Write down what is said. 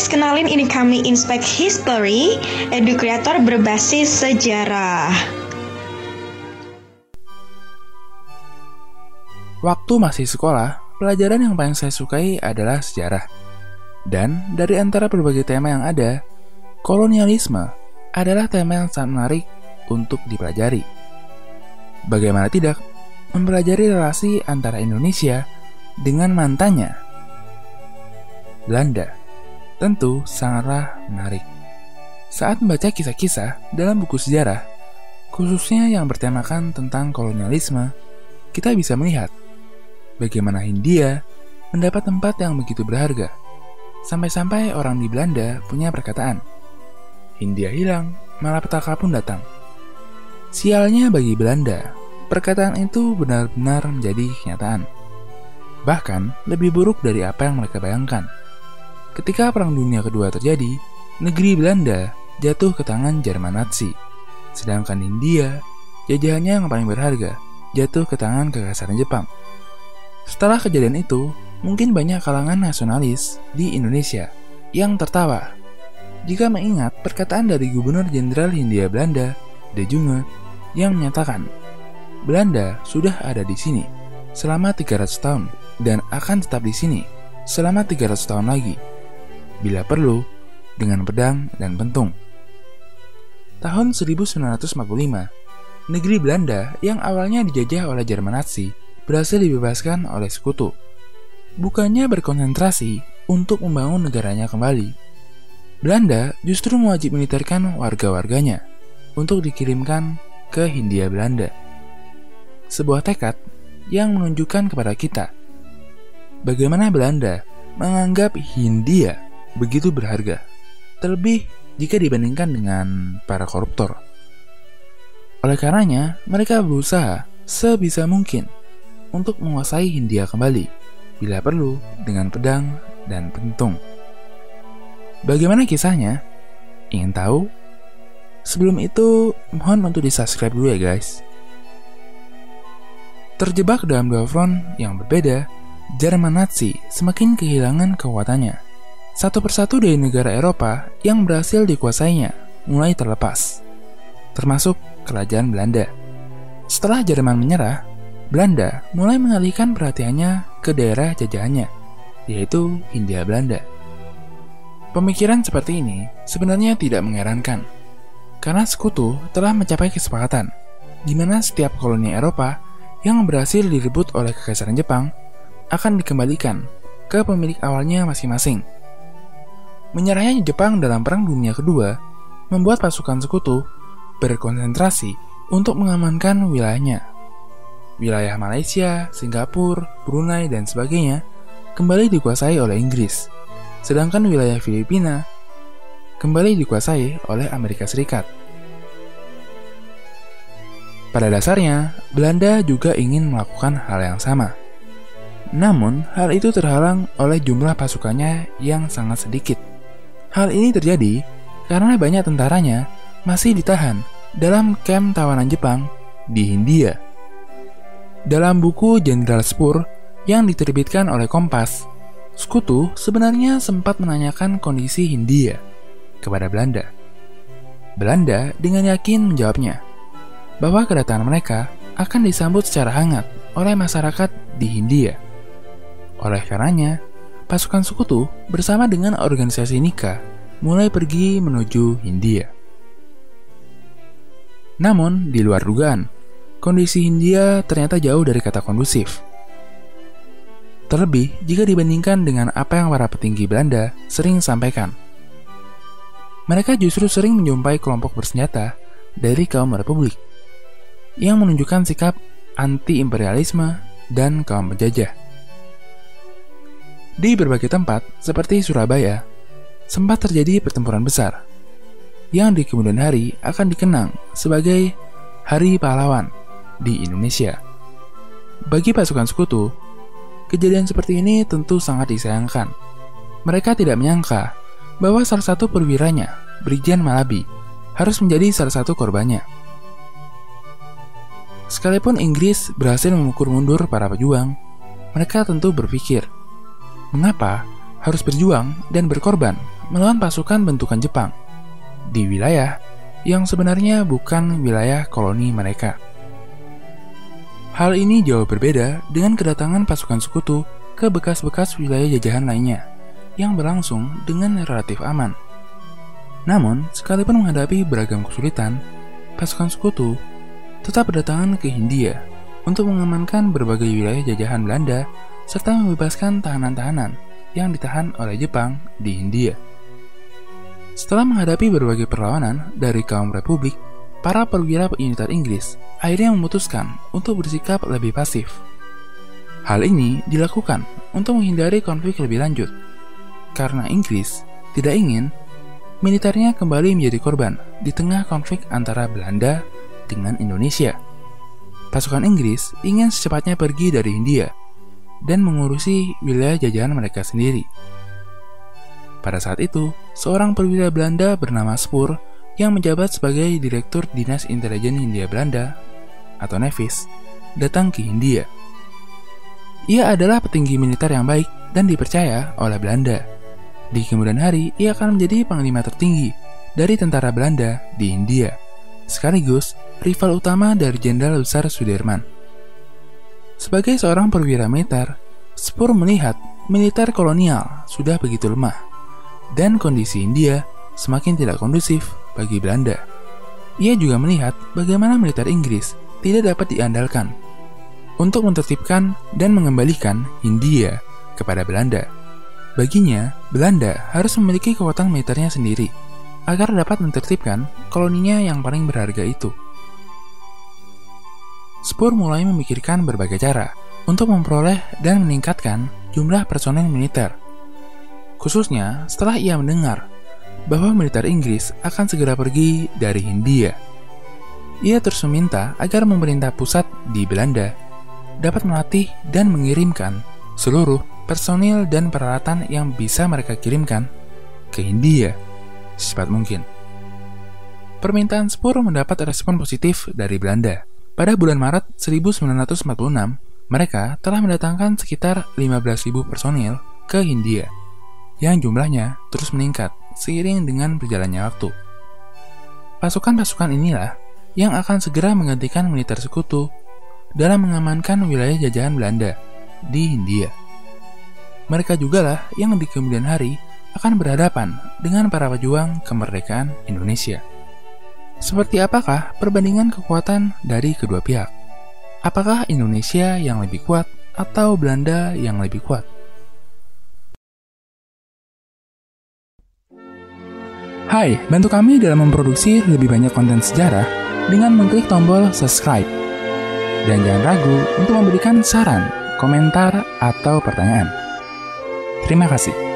guys, kenalin ini kami Inspect History, edu kreator berbasis sejarah. Waktu masih sekolah, pelajaran yang paling saya sukai adalah sejarah. Dan dari antara berbagai tema yang ada, kolonialisme adalah tema yang sangat menarik untuk dipelajari. Bagaimana tidak, mempelajari relasi antara Indonesia dengan mantannya, Belanda, tentu sangatlah menarik. Saat membaca kisah-kisah dalam buku sejarah, khususnya yang bertemakan tentang kolonialisme, kita bisa melihat bagaimana Hindia mendapat tempat yang begitu berharga. Sampai-sampai orang di Belanda punya perkataan, Hindia hilang, malapetaka pun datang. Sialnya bagi Belanda, perkataan itu benar-benar menjadi kenyataan. Bahkan lebih buruk dari apa yang mereka bayangkan. Ketika Perang Dunia Kedua terjadi, negeri Belanda jatuh ke tangan Jerman Nazi. Sedangkan Hindia, jajahannya yang paling berharga, jatuh ke tangan kekaisaran Jepang. Setelah kejadian itu, mungkin banyak kalangan nasionalis di Indonesia yang tertawa jika mengingat perkataan dari Gubernur Jenderal Hindia Belanda, De Junge, yang menyatakan Belanda sudah ada di sini selama 300 tahun dan akan tetap di sini selama 300 tahun lagi, bila perlu dengan pedang dan pentung. Tahun 1945, negeri Belanda yang awalnya dijajah oleh Jerman Nazi berhasil dibebaskan oleh sekutu. Bukannya berkonsentrasi untuk membangun negaranya kembali, Belanda justru mewajib militerkan warga-warganya untuk dikirimkan ke Hindia Belanda. Sebuah tekad yang menunjukkan kepada kita bagaimana Belanda menganggap Hindia begitu berharga, terlebih jika dibandingkan dengan para koruptor. Oleh karenanya, mereka berusaha sebisa mungkin untuk menguasai Hindia kembali, bila perlu dengan pedang dan pentung. Bagaimana kisahnya? Ingin tahu? Sebelum itu, mohon untuk di-subscribe dulu ya guys. Terjebak dalam dua front yang berbeda, Jerman Nazi semakin kehilangan kekuatannya. Satu persatu dari negara Eropa yang berhasil dikuasainya mulai terlepas, termasuk kerajaan Belanda. Setelah Jerman menyerah, Belanda mulai mengalihkan perhatiannya ke daerah jajahannya, yaitu Hindia Belanda. Pemikiran seperti ini sebenarnya tidak mengherankan, karena sekutu telah mencapai kesepakatan di mana setiap koloni Eropa yang berhasil direbut oleh Kekaisaran Jepang akan dikembalikan ke pemilik awalnya masing-masing. Menyerahnya Jepang dalam Perang Dunia Kedua membuat pasukan sekutu berkonsentrasi untuk mengamankan wilayahnya wilayah Malaysia, Singapura, Brunei, dan sebagainya kembali dikuasai oleh Inggris, sedangkan wilayah Filipina kembali dikuasai oleh Amerika Serikat. Pada dasarnya, Belanda juga ingin melakukan hal yang sama. Namun, hal itu terhalang oleh jumlah pasukannya yang sangat sedikit. Hal ini terjadi karena banyak tentaranya masih ditahan dalam kamp tawanan Jepang di Hindia. Dalam buku Jenderal Spur yang diterbitkan oleh Kompas, Sekutu sebenarnya sempat menanyakan kondisi Hindia kepada Belanda. Belanda dengan yakin menjawabnya bahwa kedatangan mereka akan disambut secara hangat oleh masyarakat di Hindia. Oleh karenanya, pasukan sekutu bersama dengan organisasi Nika mulai pergi menuju Hindia. Namun, di luar dugaan, kondisi Hindia ternyata jauh dari kata kondusif. Terlebih jika dibandingkan dengan apa yang para petinggi Belanda sering sampaikan. Mereka justru sering menjumpai kelompok bersenjata dari kaum republik yang menunjukkan sikap anti-imperialisme dan kaum penjajah. Di berbagai tempat, seperti Surabaya, sempat terjadi pertempuran besar yang di kemudian hari akan dikenang sebagai Hari Pahlawan di Indonesia. Bagi pasukan sekutu, kejadian seperti ini tentu sangat disayangkan. Mereka tidak menyangka bahwa salah satu perwiranya, Brigjen Malabi, harus menjadi salah satu korbannya. Sekalipun Inggris berhasil mengukur mundur para pejuang, mereka tentu berpikir, mengapa harus berjuang dan berkorban melawan pasukan bentukan Jepang di wilayah yang sebenarnya bukan wilayah koloni mereka. Hal ini jauh berbeda dengan kedatangan pasukan sekutu ke bekas-bekas wilayah jajahan lainnya yang berlangsung dengan relatif aman. Namun, sekalipun menghadapi beragam kesulitan, pasukan sekutu tetap berdatangan ke Hindia untuk mengamankan berbagai wilayah jajahan Belanda serta membebaskan tahanan-tahanan yang ditahan oleh Jepang di Hindia. Setelah menghadapi berbagai perlawanan dari kaum republik, para perwira militer Inggris akhirnya memutuskan untuk bersikap lebih pasif. Hal ini dilakukan untuk menghindari konflik lebih lanjut, karena Inggris tidak ingin militernya kembali menjadi korban di tengah konflik antara Belanda dengan Indonesia. Pasukan Inggris ingin secepatnya pergi dari India dan mengurusi wilayah jajahan mereka sendiri. Pada saat itu, seorang perwira Belanda bernama Spur yang menjabat sebagai Direktur Dinas Intelijen Hindia Belanda atau Nevis datang ke Hindia. Ia adalah petinggi militer yang baik dan dipercaya oleh Belanda. Di kemudian hari, ia akan menjadi panglima tertinggi dari tentara Belanda di India, sekaligus rival utama dari Jenderal Besar Sudirman. Sebagai seorang perwira militer, Spur melihat militer kolonial sudah begitu lemah, dan kondisi India semakin tidak kondusif bagi Belanda. Ia juga melihat bagaimana militer Inggris tidak dapat diandalkan untuk menertibkan dan mengembalikan India kepada Belanda. Baginya, Belanda harus memiliki kekuatan militernya sendiri agar dapat menertibkan koloninya yang paling berharga itu. Spur mulai memikirkan berbagai cara untuk memperoleh dan meningkatkan jumlah personel militer. Khususnya setelah ia mendengar bahwa militer Inggris akan segera pergi dari Hindia. Ia terus meminta agar pemerintah pusat di Belanda dapat melatih dan mengirimkan seluruh personil dan peralatan yang bisa mereka kirimkan ke India secepat mungkin. Permintaan Spur mendapat respon positif dari Belanda. Pada bulan Maret 1946, mereka telah mendatangkan sekitar 15.000 personil ke India, yang jumlahnya terus meningkat seiring dengan berjalannya waktu. Pasukan-pasukan inilah yang akan segera menggantikan militer sekutu dalam mengamankan wilayah jajahan Belanda di India mereka juga lah yang di kemudian hari akan berhadapan dengan para pejuang kemerdekaan Indonesia. Seperti apakah perbandingan kekuatan dari kedua pihak? Apakah Indonesia yang lebih kuat atau Belanda yang lebih kuat? Hai, bantu kami dalam memproduksi lebih banyak konten sejarah dengan mengklik tombol subscribe. Dan jangan ragu untuk memberikan saran, komentar, atau pertanyaan. Terima kasih.